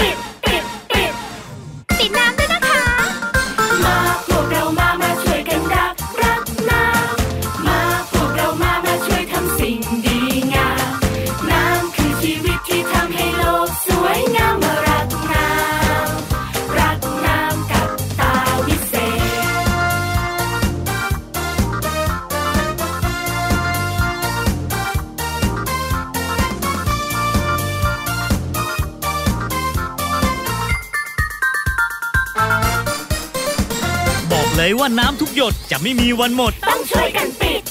ิด ว่าน้ำทุกหยดจะไม่มีวันหมด ต้องช่วยกันปิด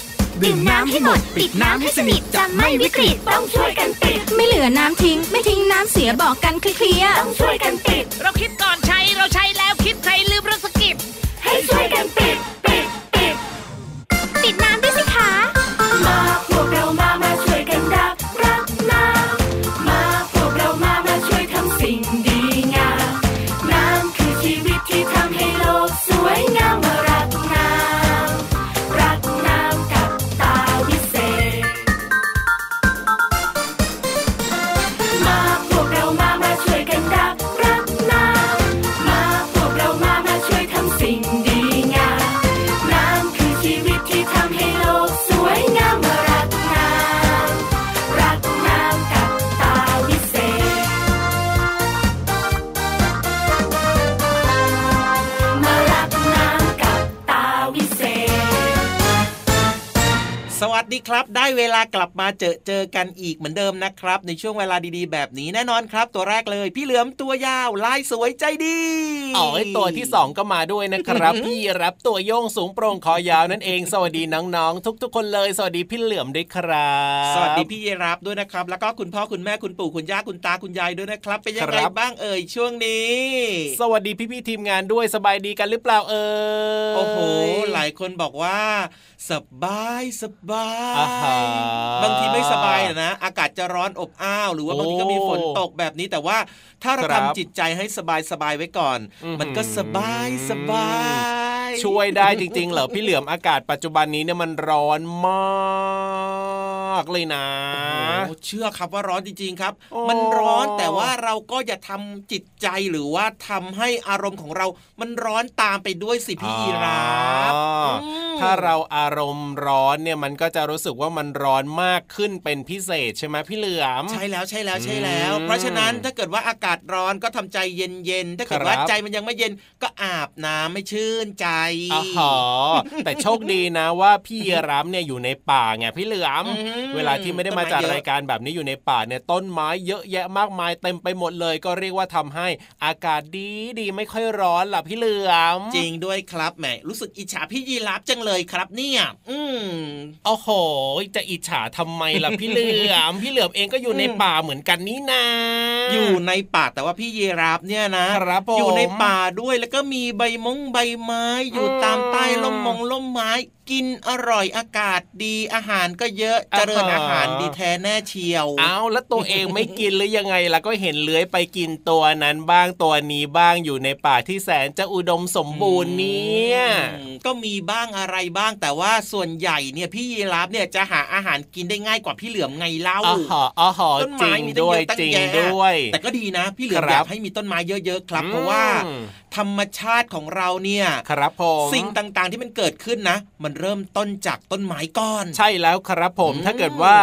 ดื่มน้ำให้หมด ปิดน้ำให้สนิทจะไม่วิกฤตต้องช่วยกันปิด ไม่เหลือน้ำทิ้ง ไม่ทิ้งน้ำเสียบอกกันเคลียร์ต้องช่วยกันปิด เราคิดก่อนใช้เราใช้แล้วคิดใครลืม เวลากลับมาเจอเจอกันอีกเหมือนเดิมนะครับ ในช่วงเวลาดีๆ แบบนี้แน่นอนครับ ตัวแรกเลย พี่เหลือมตัวยาวลายสวยใจดีอ๋อตัวที่ 2 ก็มาด้วยนะครับ พี่รับตัวโยงสูงโปร่งคอยาวนั่นเอง สวัสดีน้องๆ ทุกๆ คนเลย สวัสดีพี่เหลือมด้วยครับ สวัสดีพี่เยรับด้วยนะครับ แล้วก็คุณพ่อคุณแม่คุณปู่คุณย่าคุณตาคุณยายด้วยนะครับ เป็นยังไงบ้างเอ่ยช่วงนี้ สวัสดีพี่ๆทีมงานด้วยสบายดีกันหรือเปล่าเอ่ยโอ้โห หลายคนบอกว่าสบายสบายบางทีไม่สบายนะ อากาศจะร้อนอบอ้าว หรือว่าบางทีก็มีฝนตกแบบนี้ แต่ว่าถ้าเราทำจิตใจให้สบายสบายไว้ก่อน มันก็สบายสบายช่วยได้จริงๆเหรอพี่เหลือมอากาศปัจจุบันนี้เนี่ยมันร้อนมาก เลยนะเชื่อครับว่าร้อนจริงๆครับ มันร้อนแต่ว่าเราก็อย่าทำจิตใจหรือว่าทำให้อารมณ์ของเรา มันร้อนตามไปด้วยสิพี่รับถ้าเราอารมณ์ร้อนเนี่ยมันก็จะรู้สึกว่ามันร้อนมากขึ้นเป็นพิเศษใช่ไหมพี่เหลือมใช่แล้วใช่แล้วใช่แล้ว เพราะฉะนั้นถ้าเกิดว่าอากาศร้อนก็ทำใจเย็นๆถ้าเกิดว่าใจมันยังไม่เย็นก็อาบน้ำไม่ชื่นใจอ๋อแต่โชคดีนะว่าพี่รับเนี่ยอยู่ในป่าไงพี่เหลือมเวลาที่ไม่ได้มาจัดรายการแบบนี้อยู่ในป่าเนี่ยต้นไม้เยอะแยะมากมายเต็มไปหมดเลย ก็เรียกว่าทำให้อากาศดีดีไม่ค่อยร้อนล่ะพี่เหลือมจริงด้วยครับแหมรู้สึกอิจฉาพี่ยีรับจังเลยครับเนี่ย อืมโอ้โห จะอิจฉาทำไมล่ะพี่เหลือมพี่เหลือมเองก็อยู่ในป่าเหมือนกันนี่นาอยู่ในป่าแต่ว่าพี่ยีรับเนี่ยนะอยู่ในป่าด้วยแล้วก็มีใบมงใบไม้อยู่ตามใต้ล่มมงล่มไม้กินอร่อยอากาศดีอาหารก็เยอะเจริญเป็นอาหารดีแท้แน่เชียว เอาแล้วตัวเองไม่กินหรือยังไงล่ะก็เห็นเลื้อยไปกินตัวนั้นบ้างตัวนี้บ้างอยู่ในป่าที่แสนจะอุดมสมบูรณ์เนี่ยก็มีบ้างอะไรบ้างแต่ว่าส่วนใหญ่เนี่ยพี่ยีราฟเนี่ยจะหาอาหารกินได้ง่ายกว่าพี่เหลือมไงเล่าอ๋ออ๋อต้นไม้มีด้วยจริงด้วย แต่ก็ดีนะ พี่เหลือมอยากให้มีต้นไม้เยอะๆครับ เพราะว่า ธรรมชาติของเราเนี่ยครับผมสิ่งต่างๆที่มันเกิดขึ้นนะ มันเริ่มต้นจากต้นไม้ก้อน ใช่แล้วครับผมถ้าเกิดว่า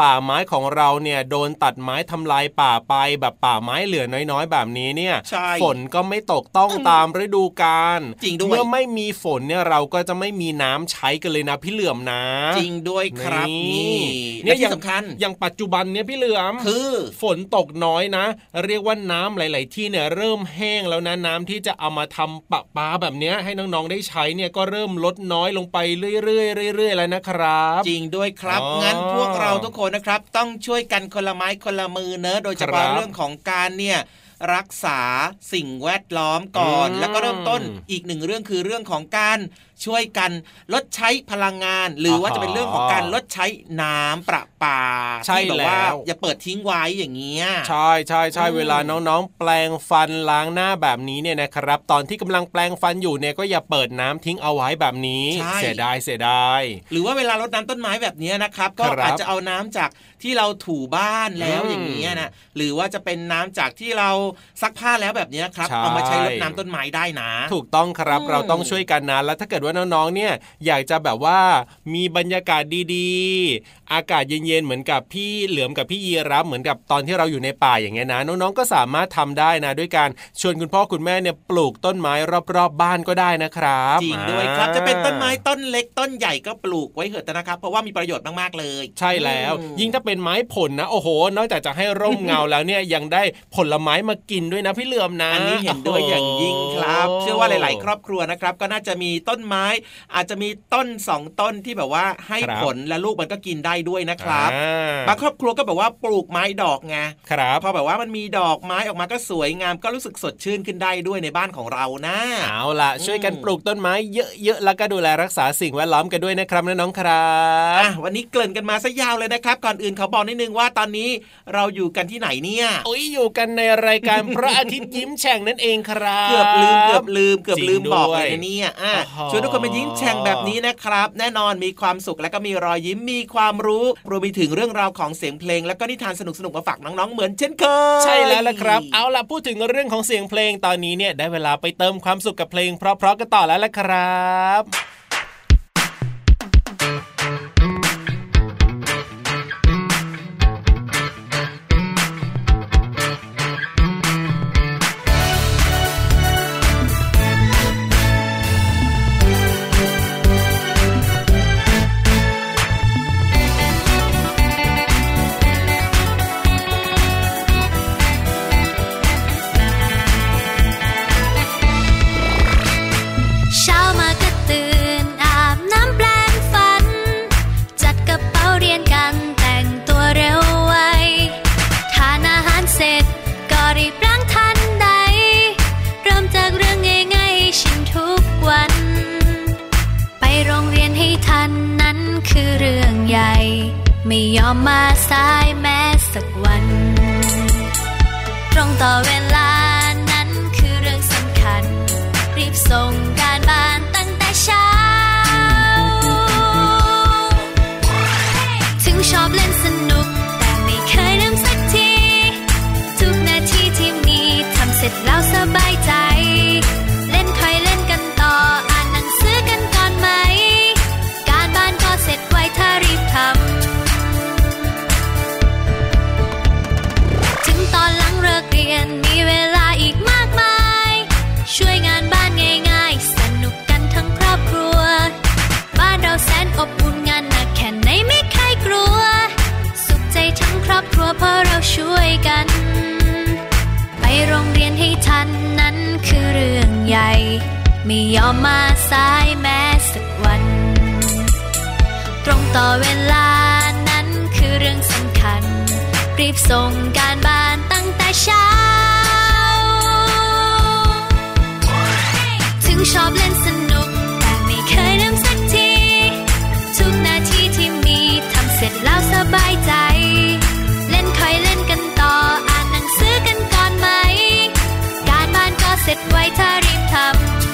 ป่าไม้ของเราเนี่ยโดนตัดไม้ทำลายป่าไปแบบป่าไม้เหลือน้อยๆ แบบนี้เนี่ยฝนก็ไม่ตกต้องตามฤดูกาลจริงด้วยเมื่อไม่มีฝนเนี่ยเราก็จะไม่มีน้ำใช้กันเลยนะพี่เหลือมนะ จริงด้วยครับนี่เนี่ยที่สำคัญอย่างปัจจุบันเนี่ยพี่เหลือมคือฝนตกน้อยนะ เรียกว่าน้ำหลาย ๆ ที่เนี่ยเริ่มแห้งแล้วนะน้ำที่จะเอามาทำปะปาแบบนี้ให้น้องๆได้ใช้เนี่ยก็เริ่มลดน้อยลงไปเรื่อยๆเรื่อยๆแล้วนะครับ จริงด้วยครับงั้นพวกเราทุกคนนะครับ ต้องช่วยกันคนละไม้คนละมือเนอะโดยเฉพาะเรื่องของการเนี่ยรักษาสิ่งแวดล้อมก่อน แล้วก็เริ่มต้นอีกหนึ่งเรื่องคือเรื่องของการช่วยกันลดใช้พลังงาน หรือว่าจะเป็นเรื่องของการลดใช้น้ำประปาใช่แบบว่าอย่าเปิดทิ้งไว้อย่างเงี้ยใช่ใช่ใช่เวลาน้องๆ แปลงฟันล้างหน้าแบบนี้เนี่ยนะครับ ตอนที่กำลังแปลงฟันอยู่เนี่ยก็อย่าเปิดน้ำทิ้งเอาไว้แบบนี้เสียดายเสียดายหรือว่าเวลารดน้ำต้นไม้แบบนี้นะครับ ก็อาจจะเอาน้ำจากที่เราถูบ้านแล้วอย่างเงี้ยนะหรือว่าจะเป็นน้ำจากที่เราซักผ้าแล้วแบบนี้ครับเอามาใช้รดน้ำต้นไม้ได้นะ ถูกต้องครับเราต้องช่วยกันนะแล้วถ้าเกิดว่าน้องๆเนี่ยอยากจะแบบว่ามีบรรยากาศดีๆ อากาศเย็นๆเหมือนกับพี่เหลือมกับพี่ยีรับเหมือนกับตอนที่เราอยู่ในป่าอย่างเงี้ยนะน้องๆก็สามารถทำได้นะ ด้วยการชวนคุณพ่อคุณแม่เนี่ยปลูกต้นไม้รอบๆบบ้านก็ได้นะครับจริงด้วยครับจะเป็นต้นไม้ต้นเล็กต้นใหญ่ก็ปลูกไว้เถอะนะครับ เพราะว่ามีประโยชน์มากๆเลย ใช่แล้ว ยิ่งถ้าเป็นไม้ผลนะโอ้โห นอกจากจะให้ร่มเงาแล้วเนี่ยยังได้ผลไม้มากินด้วยนะพี่เหลือมนะอันนี้เห็นด้วยอย่างยิ่งครับ เชื่อว่าหลาย ๆ ครอบครัวนะครับ ก็น่าจะมีต้นไม้ อาจจะมีต้นสองต้นที่แบบว่าให้ผลและลูกมันก็กินได้ด้วยนะครับบางครอบครัวก็แบบว่าปลูกไม้ดอกไงครับพอแบบว่ามันมีดอกไม้ออกมาก็สวยงาม ก็รู้สึกสดชื่นขึ้นได้ด้วยในบ้านของเรานะเอาล่ะ ช่วยกันปลูกต้นไม้เยอะๆแล้วก็ดูแลรักษาสิ่งแวดล้อมกันด้วยนะครับน้องๆครับวันนี้เกริ่นกันมาซะยาวเลยนะครับ ก่อนอื่นเขาบอกนิดนึงว่าตอนนี้เราอยู่กันที่ไหนเนี่ยโอ้ยอยู่กันในรายการพระอาทิตย์ยิ้มแฉ่งนั่นเองครับเกือบลืมเกือบลืมเกือบลืมบอกเลยเนี่ยชวนทุกคนมายิ้มแฉ่งแบบนี้นะครับ แน่นอนมีความสุขและก็มีรอยยิ้มมีความรู้รวมไปถึงเรื่องราวของเสียงเพลง แล้วก็นิทานสนุกๆมาฝากน้องๆเหมือนเช่นเคยใช่แล้วละครับ เอาล่ะพูดถึงเรื่องของเสียงเพลงตอนนี้เนี่ยได้เวลาไปเติมความสุขกับเพลง เพราะๆกันต่อแล้วละครับันนั้นคือเรื่องใหญ่ ไม่ยอมมาสายแม้สักวัน ตรงต่อเวลานั้นคือเรื่องสำคัญ รีบส่ง กัน ไปโรงเรียนให้ทันนั้นคือเรื่องใหญ่ ไม่ยอมมาสายแม้สักวัน ตรงต่อเวลานั้นคือเรื่องสำคัญ รีบส่งการบ้านตั้งแต่เช้า ถึงชอบเล่นส เสร็จไวถ้ารีบทำ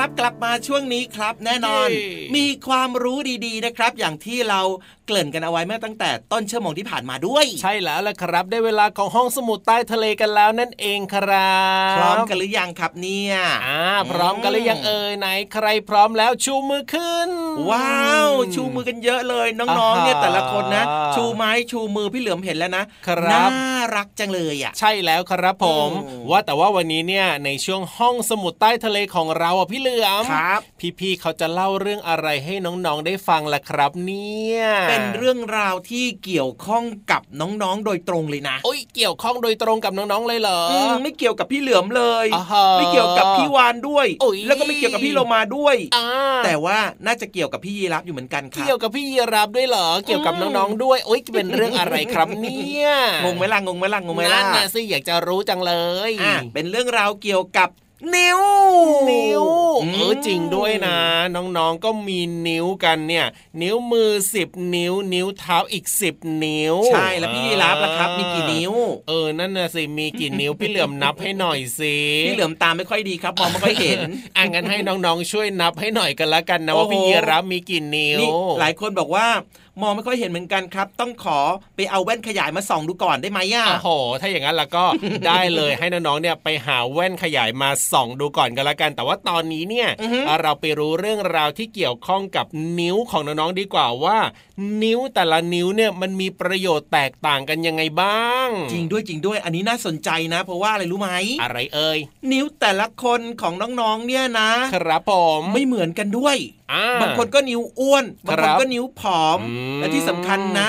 ครับกลับมาช่วงนี้ครับ แน่นอนเย้มีความรู้ดีๆนะครับ อย่างที่เราเกริ่นกันเอาไว้เมื่อตั้งแต่ต้นชั่วโมงที่ผ่านมาด้วย ใช่แล้วล่ะครับ ได้เวลาของห้องสมุดใต้ทะเลกันแล้วนั่นเองครับพร้อมกันหรือยังครับเนี่ยอ่าพร้อมกันหรือยังเอ่ยไหนใครพร้อมแล้วชูมือขึ้น ว้าว ชูมือกันเยอะเลยน้องๆอ่าฮะเนี่ยแต่ละคนนะ ชูไม้ชูมือพี่เหลือมเห็นแล้วนะครับน่ารักจังเลยอะใช่แล้วครับผมอืมว่าแต่ว่าวันนี้เนี่ยในช่วงห้องสมุดใต้ทะเลของเราอะพี่เหลือมครับ พี่ๆเขาจะเล่าเรื่องอะไรให้น้องๆได้ฟังล่ะครับ เนี่ย เป็นเรื่องราวที่เกี่ยวข้องกับน้องๆโดยตรงเลยนะโอ้ยเกี่ยวข้องโดยตรงกับน้องๆเลยเหรออืมไม่เกี่ยวกับพี่เหลือมเลยอ่าฮะไม่เกี่ยวกับพี่วานด้วยโอ้ยแล้วก็ไม่เกี่ยวกับพี่โลมาด้วยอ่าแต่ว่าน่าจะเกี่ยวกับพี่ยีรับอยู่เหมือนกันครับเกี่ยวกับพี่ยีรับด้วยเหรอเกี่ยวกับน้องๆด้วยโอ้ยเป็นเรื่องอะไรครับเนี่ยงงไหมล่ะงงไหมล่ะงงไหมล่ะนั่นน่ะสิอยากจะรู้จังเลยอะเป็นเรื่องราวเกี่ยวกับ นิ้ว นิ้วอืมเออจริงด้วยนะ น้องๆก็มีนิ้วกันเนี่ย นิ้วมือสิบนิ้ว นิ้วเท้าอีกสิบนิ้ว ใช่แล้วพี่ยีรับล่ะครับ มีกี่นิ้ว เออนั่นน่ะสิมีกี่นิ้วพี่เหลือมนับให้หน่อยสิพี่เหลือมตามไม่ค่อยดีครับมองไม่ค่อยเห็นอะงั้นให้น้องๆช่วยนับให้หน่อยกันละกันนะว่าโอ้โหพี่ยีรับมีกี่นิ้วนี่หลายคนบอกว่ามองไม่ค่อยเห็นเหมือนกันครับ ต้องขอไปเอาแว่นขยายมาส่องดูก่อนได้ไหมอะโอ้โห ถ้าอย่างนั้นแล้วก็ได้เลยให้น้องๆเนี่ยไปหาแว่นขยายมาส่องดูก่อนกันละกัน แต่ว่าตอนนี้เนี่ยอือฮึเราไปรู้เรื่องราวที่เกี่ยวข้องกับนิ้วของน้องๆดีกว่าว่า นิ้วแต่ละนิ้วเนี่ยมันมีประโยชน์แตกต่างกันยังไงบ้าง จริงด้วยจริงด้วย อันนี้น่าสนใจนะ เพราะว่าอะไรรู้ไหมอะไรเอ่ยนิ้วแต่ละคนของน้องๆเนี่ยนะครับผมไม่เหมือนกันด้วยอ่า บางคนก็นิ้วอ้วนบางคครันบก็นิ้วผอมอืมและที่สำคัญนะ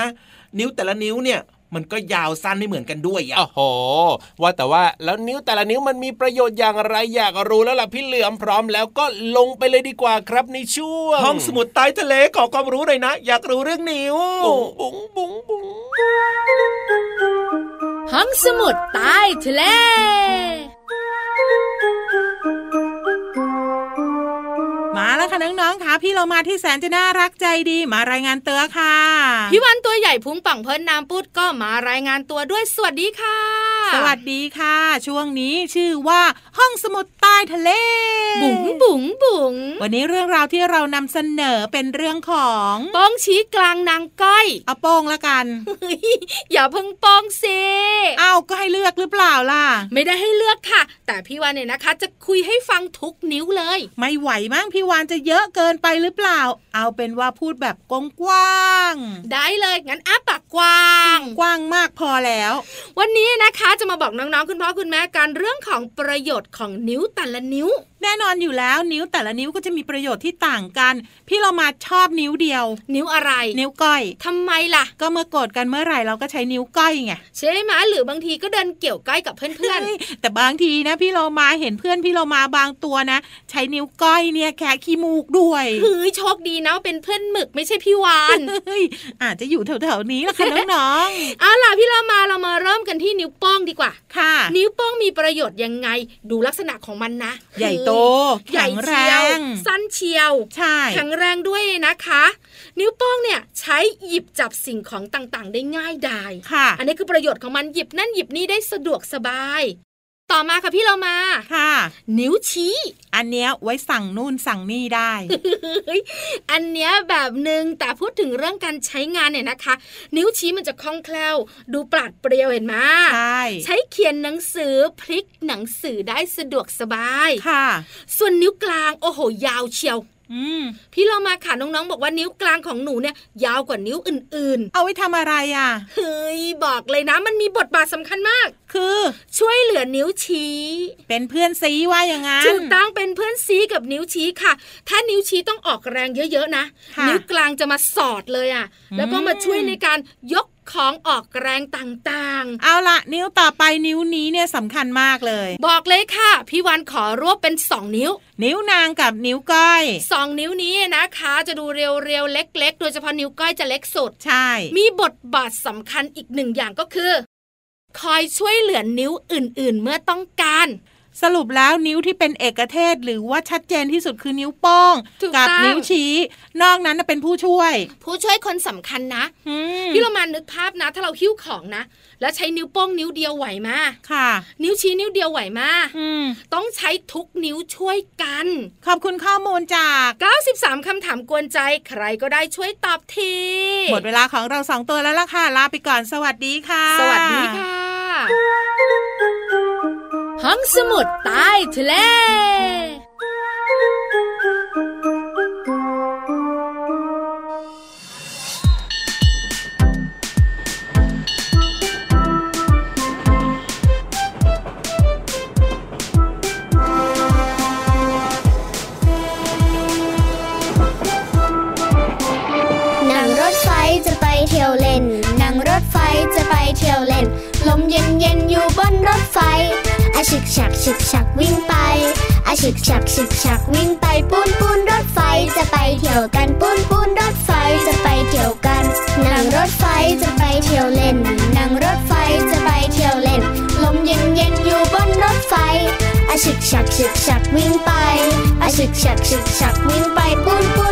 นิ้วแต่ละนิ้วเนี่ยมันก็ยาวสั้นไม่เหมือนกันด้วยอะโอ้โห ว่าแต่ว่าแล้วนิ้วแต่ละนิ้วมันมีประโยชน์อย่างไรอยากรู้แล้วล่ะพี่เหลือมพร้อมแล้วก็ลงไปเลยดีกว่าครับในช่วงห้องสมุดใต้ทะเลขอความรู้หน่อยนะ อยากรู้เรื่องนิ้วบุ๋งบุ๋งบุ๋งห้องสมุดใต้ทะเล มาแล้วค่ะน้องๆค่ะพี่เรามาที่แสนจะน่ารักใจดีมารายงานเตือค่ะ พี่วันตัวใหญ่พุงป่องเพิ่นน้ำปุดก็มารายงานตัวด้วยสวัสดีค่ะ สวัสดีค่ะ ช่วงนี้ชื่อว่าห้องสมุดใต้ทะเล บุ๋งบุ๋งบุ๋งวันนี้เรื่องราวที่เรานำเสนอเป็นเรื่องของป้องชี้กลางนางก้อยเอาโป้งละกันเฮ้ยอย่าเพิ่งป้องสิอ้าวก็ให้เลือกหรือเปล่าล่ะ ไม่ได้ให้เลือกค่ะ แต่พี่วันเนี่ยนะคะ จะคุยให้ฟังทุกนิ้วเลย ไม่ไหวมั้งพี่วานจะเยอะเกินไปหรือเปล่า เอาเป็นว่าพูดแบบกว้างๆได้เลยงั้นอ้าปากกว้าง กว้างมากพอแล้ว วันนี้นะคะจะมาบอกน้องๆคุณพ่อคุณแม่กันเรื่องของประโยชน์ของนิ้วแต่ละนิ้ว แน่นอนอยู่แล้วนิ้วแต่ละนิ้วก็จะมีประโยชน์ที่ต่างกัน พี่เรามาชอบนิ้วเดียว นิ้วอะไร นิ้วก้อยทำไมล่ะ ก็เมื่อโกรธกันเมื่อไหร่เราก็ใช้นิ้วก้อยไงใช่ไหมหรือบางทีก็เดินเกี่ยวก้อยกับเพื่อนเฮ้ยแต่บางทีนะ พี่เรามาเห็นเพื่อนพี่เรามาบางตัวนะ ใช้นิ้วก้อยเนี่ยแคะขี้มูกด้วยๆเฮ้ยโชคดีนะว่าเป็นเพื่อนหมึกไม่ใช่พี่วานเฮ้ยอาจจะอยู่แถวๆนี้ละค่ะน้องเอาล่ะพี่เรามาเรามาเริ่มกันที่นิ้วโป้งดีกว่าๆค่ะ นิ้วโป้งมีประโยชน์ยังไง ดูลักษณะของมันนะ ใหญ่โตใหญ่แข็งแรเชียวงสั้นเชียวใช่แข็งแรงด้วยนะคะ นิ้วโป้งเนี่ยใช้หยิบจับสิ่งของต่างๆ ได้ง่ายดายค่ะอันนี้คือประโยชน์ของมันหยิบนั่นหยิบนี่ได้สะดวกสบาย ต่อมาค่ะพี่เรามาค่ะ นิ้วชี้ อันเนี้ยไว้สั่งนู่นสั่งนี่ได้ อันเนี้ยแบบหนึ่งแต่พูดถึงเรื่องการใช้งานเนี่ยนะคะ นิ้วชี้มันจะคล่องแคล่ว ดูปราดเปรียวเห็นไหมใช่ใช้เขียนหนังสือพลิกหนังสือได้สะดวกสบายค่ะ ส่วนนิ้วกลางโอ้โหยาวเชียวอืม พี่เรามาค่ะน้องๆบอกว่านิ้วกลางของหนูเนี่ยยาวกว่านิ้วอื่นเอาไว้ทำอะไรอะๆเฮ้ยบอกเลยนะ มันมีบทบาทสำคัญมาก คือ ช่วยเหลือนิ้วชี้ เป็นเพื่อนซีว่าอย่างนั้นถูกต้องเป็นเพื่อนซีกับนิ้วชี้ค่ะ ถ้านิ้วชี้ต้องออกแรงเยอะๆนะค่ะนิ้วกลางจะมาสอดเลยอะ แล้วก็อืมมาช่วยในการยก ของออกแรงต่างเอาละนิ้วต่อไปนิ้วนี้เนี่ยสำคัญมากเลยๆบอกเลยค่ะ พี่วันขอรวบเป็นสองนิ้ว นิ้วนางกับนิ้วก้อยสองนิ้วนี้นะคะ จะดูเรียวๆเล็ก ๆ โดยเฉพาะนิ้วก้อยจะเล็กสุด ใช่ มีบทบาทสำคัญอีกหนึ่งอย่างก็คือ คอยช่วยเหลือนิ้วอื่นๆ เมื่อต้องการ สรุปแล้วนิ้วที่เป็นเอกเทศ หรือว่าชัดเจนที่สุดคือนิ้วโป้งถูกกัต้องนิ้วชี้ นอกนั้นน่ะเป็นผู้ช่วย ผู้ช่วยคนสำคัญนะอืมพี่เรามานึกภาพนะ ถ้าเราหิ้วของนะ แล้วใช้นิ้วโป้งนิ้วเดียวไหวมาค่ะ นิ้วชี้นิ้วเดียวไหวมาอืมต้องใช้ทุกนิ้วช่วยกัน ขอบคุณข้อมูลจาก 93คำถามกวนใจใครก็ได้ช่วยตอบทีหมดเวลาของเราสองตัวแล้วล่ะค่ะลาไปก่อนสวัสดีค่ะ สวัสดีค่ะ ห้องสมุดใต้ทะเลนั่งรถไฟจะไปเที่ยวเล่น นั่งรถไฟจะไปเที่ยวเล่น ลมเย็นเย็นอยู่บนรถไฟ อาฉึกฉักฉึกฉักวิ่งไปอาฉึกฉักฉึกฉักวิ่งไปปูนปูนรถไฟจะไปเที่ยวกันปูนปูนรถไฟจะไปเที่ยวกันนั่งรถไฟจะไปเที่ยวเล่นนั่งรถไฟจะไปเที่ยวเล่นลมเย็นเย็นอยู่บนรถไฟอาฉึกฉักฉึกฉักวิ่งไปอาฉึกฉักฉึกฉักวิ่งไปปูนปูน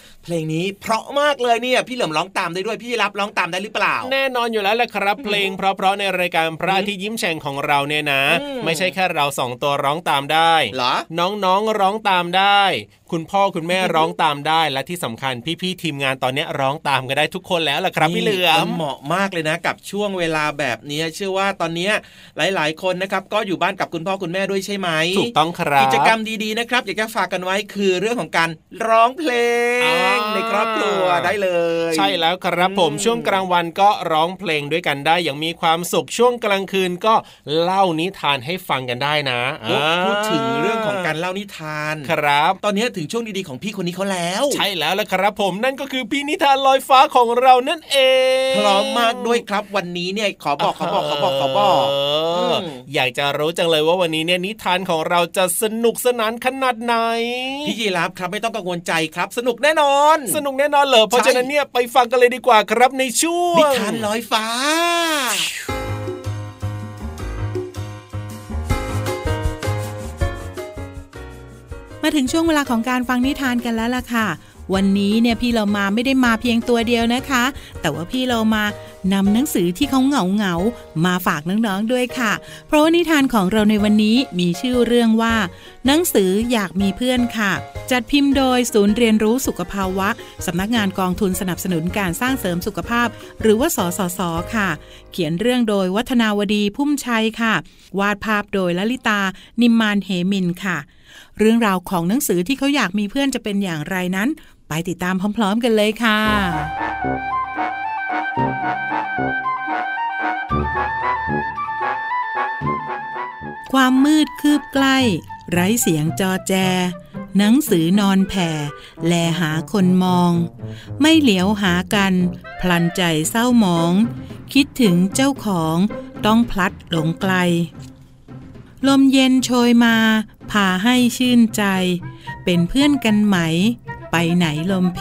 เพลงนี้เพราะมากเลยเนี่ยพี่เหลิมร้องตามได้ด้วยพี่รับร้องตามได้หรือเปล่า แน่นอนอยู่แล้วแหละครับ เพลงเพราะๆในรายการพระอาที่ยิ้มแฉ่งของเราเนี่ยนะอืมไม่ใช่แค่เราสองตัวร้องตามได้เหรอน้องๆร้องตามได้ คุณพ่อคุณแม่ร้องตามได้และที่สำคัญพี่ๆทีมงานตอนเนี้ยร้องตามกันได้ทุกคนแล้วล่ะครับพี่เหลือนี่มเหมาะมากเลยนะกับช่วงเวลาแบบนี้เชื่อว่าตอนเนี้ยหลาย ๆ คนนะครับก็อยู่บ้านกับคุณพ่อคุณแม่ด้วยใช่ไหมถูกต้องครับกิจกรรมดีๆนะครับอยากจะฝากกันไว้คือเรื่องของการร้องเพลงอ่าในครอบครัวได้เลย ใช่แล้วครับผมอืมช่วงกลางวันก็ร้องเพลงด้วยกันได้อย่างมีความสุขช่วงกลางคืนก็เล่านิทานให้ฟังกันได้นะโอ้อ่าพูดถึงเรื่องของการเล่านิทานครับ ตอนนี้ถึงช่วงดีๆของพี่คนนี้เขาแล้ว ใช่แล้วละครับผมนั่นก็คือพี่นิทานลอยฟ้าของเรานั่นเองพร้อมมากด้วยครับวันนี้เนี่ยขอบอกขอบอกขอบอกขอบอกเออมอยากจะรู้จังเลยว่าวันนี้เนี่ยนิทานของเราจะสนุกสนานขนาดไหนพี่ยีรับครับไม่ต้องกังวลใจครับ สนุกแน่นอน สนุกแน่นอนเลยเพราะฉะนั้นเนี่ยไปฟังกันเลยดีกว่าครับในช่วงนิทานลอยฟ้า มาถึงช่วงเวลาของการฟังนิทานกันแล้วล่ะค่ะ วันนี้เนี่ยพี่เรามาไม่ได้มาเพียงตัวเดียวนะคะ แต่ว่าพี่เรามานำหนังสือที่เขาเหงาเหงามาฝากน้องๆด้วยค่ะ เพราะว่านิทานของเราในวันนี้มีชื่อเรื่องว่า หนังสืออยากมีเพื่อนค่ะ จัดพิมพ์โดยศูนย์เรียนรู้สุขภาวะสำนักงานกองทุนสนับสนุนการสร้างเสริมสุขภาพ หรือว่าสสสค่ะ เขียนเรื่องโดยวัฒนาวดีพุ่มชัยค่ะ วาดภาพโดยลลิตา นิมมานเหมินค่ะ เรื่องราวของหนังสือที่เขาอยากมีเพื่อนจะเป็นอย่างไรนั้น ไปติดตามพร้อม ๆ กันเลยค่ะ ความมืดคืบใกล้ ไร้เสียงจอแจ หนังสือนอนแผ่ แลหาคนมอง ไม่เหลียวหากัน พลันใจเศร้าหมอง คิดถึงเจ้าของต้องพลัดหลงไกล ลมเย็นโชยมา พาให้ชื่นใจ เป็นเพื่อนกันไหม ไปไหนลมเพ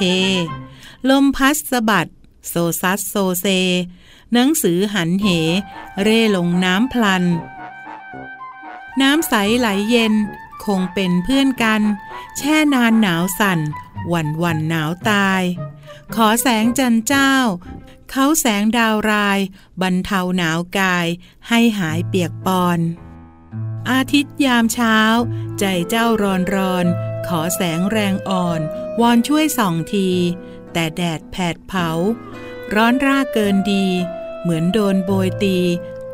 ลมพัดสะบัด โซซัสโซเซ หนังสือหันเห เร่ลงน้ำพลัน น้ำใสไหลเย็น คงเป็นเพื่อนกัน แช่นานหนาวสั่นวันวันหนาวตาย ขอแสงจันเจ้าเขาแสงดาวราย บรรเทาหนาวกาย ให้หายเปียกปอน อาทิตย์ยามเช้า ใจเจ้ารอนรอนขอแสงแรงอ่อน วอนช่วยส่องที แต่แดดแผดเผา ร้อนร่าเกินดี เหมือนโดนโบยตี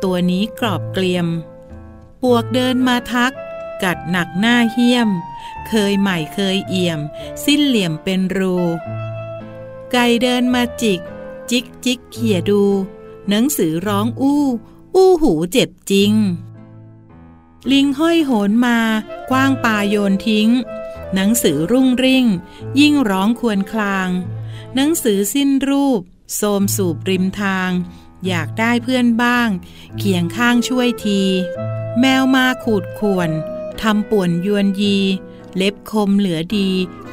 ตัวนี้กรอบเกลียม ปวกเดินมาทัก กัดหนักหน้าเหี้ยม เคยใหม่เคยเอี่ยม สิ้นเหลี่ยมเป็นรู ไก่เดินมาจิก จิกจิกเขี่ยดู หนังสือร้องอู้ อู้หูเจ็บจริง ลิงห้อยโหนมา กว้างปาโยนทิ้ง หนังสือรุ่งริ่ง ยิ่งร้องควรคลาง หนังสือสิ้นรูป โสมสูบริมทาง อยากได้เพื่อนบ้าง เคียงข้างช่วยที แมวมาขูดข่วนทำป่วนยวนยี เล็บคมเหลือดี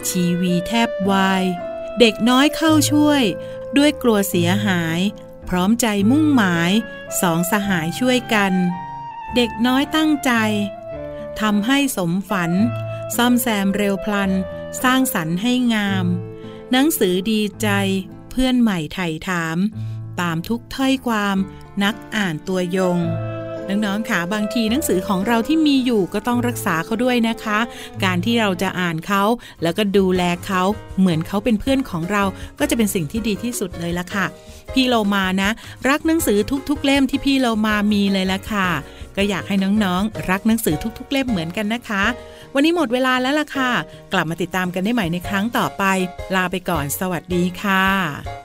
ชีวีแทบวาย เด็กน้อยเข้าช่วย ด้วยกลัวเสียหาย พร้อมใจมุ่งหมาย สองสหายช่วยกัน เด็กน้อยตั้งใจทำให้สมฝัน ซ่อมแซมเร็วพลัน สร้างสรรค์ให้งาม หนังสือดีใจ เพื่อนใหม่ไถ่ถาม ตามทุกถ้อยความนักอ่านตัวยงน้องๆค่ะบางทีหนังสือของเราที่มีอยู่ก็ต้องรักษาเขาด้วยนะคะ การที่เราจะอ่านเขาแล้วก็ดูแลเขาเหมือนเขาเป็นเพื่อนของเราก็จะเป็นสิ่งที่ดีที่สุดเลยละค่ะ พี่โลมานะ รักหนังสือทุกๆเล่มที่พี่โลมามีเลยละค่ะ ก็อยากให้น้องๆ รักหนังสือทุกๆ เล่มเหมือนกันนะคะ วันนี้หมดเวลาแล้วล่ะค่ะ กลับมาติดตามกันได้ใหม่ในครั้งต่อไป ลาไปก่อน สวัสดีค่ะ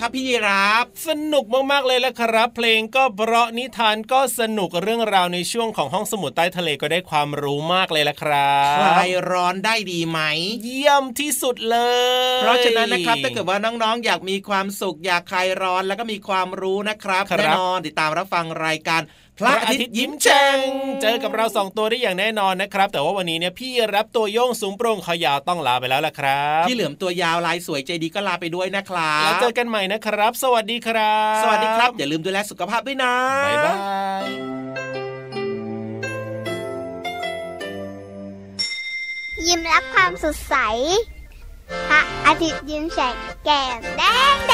ครับพี่ยีรับสนุกมากๆเลยละครับ เพลงก็เพราะนิทานก็สนุกเรื่องราวในช่วงของห้องสมุดใต้ทะเลก็ได้ความรู้มากเลยละครับคลายร้อนได้ดีไหม เยี่ยมที่สุดเลย เพราะฉะนั้นนะครับถ้าเกิดว่าน้องๆ อยากมีความสุขอยากคลายร้อนแล้วก็มีความรู้นะครับแน่นอนติดตามรับฟังรายการ พระอาทิตย์ยิ้มแฉ่งเจอกับเราสองตัวได้อย่างแน่นอนนะครับ แต่ว่าวันนี้เนี่ยพี่รับตัวโยงสูงโปร่งขอยาวต้องลาไปแล้วล่ะครับพี่เหลือมตัวยาวลายสวยใจดีก็ลาไปด้วยนะครับแล้วเจอกันใหม่นะครับ สวัสดีครับ สวัสดีครับ อย่าลืมดูแลสุขภาพด้วยนะบ๊ายบายยิ้มรับความสดใสพระอาทิตย์ยิ้มแฉกแก้มแดงแด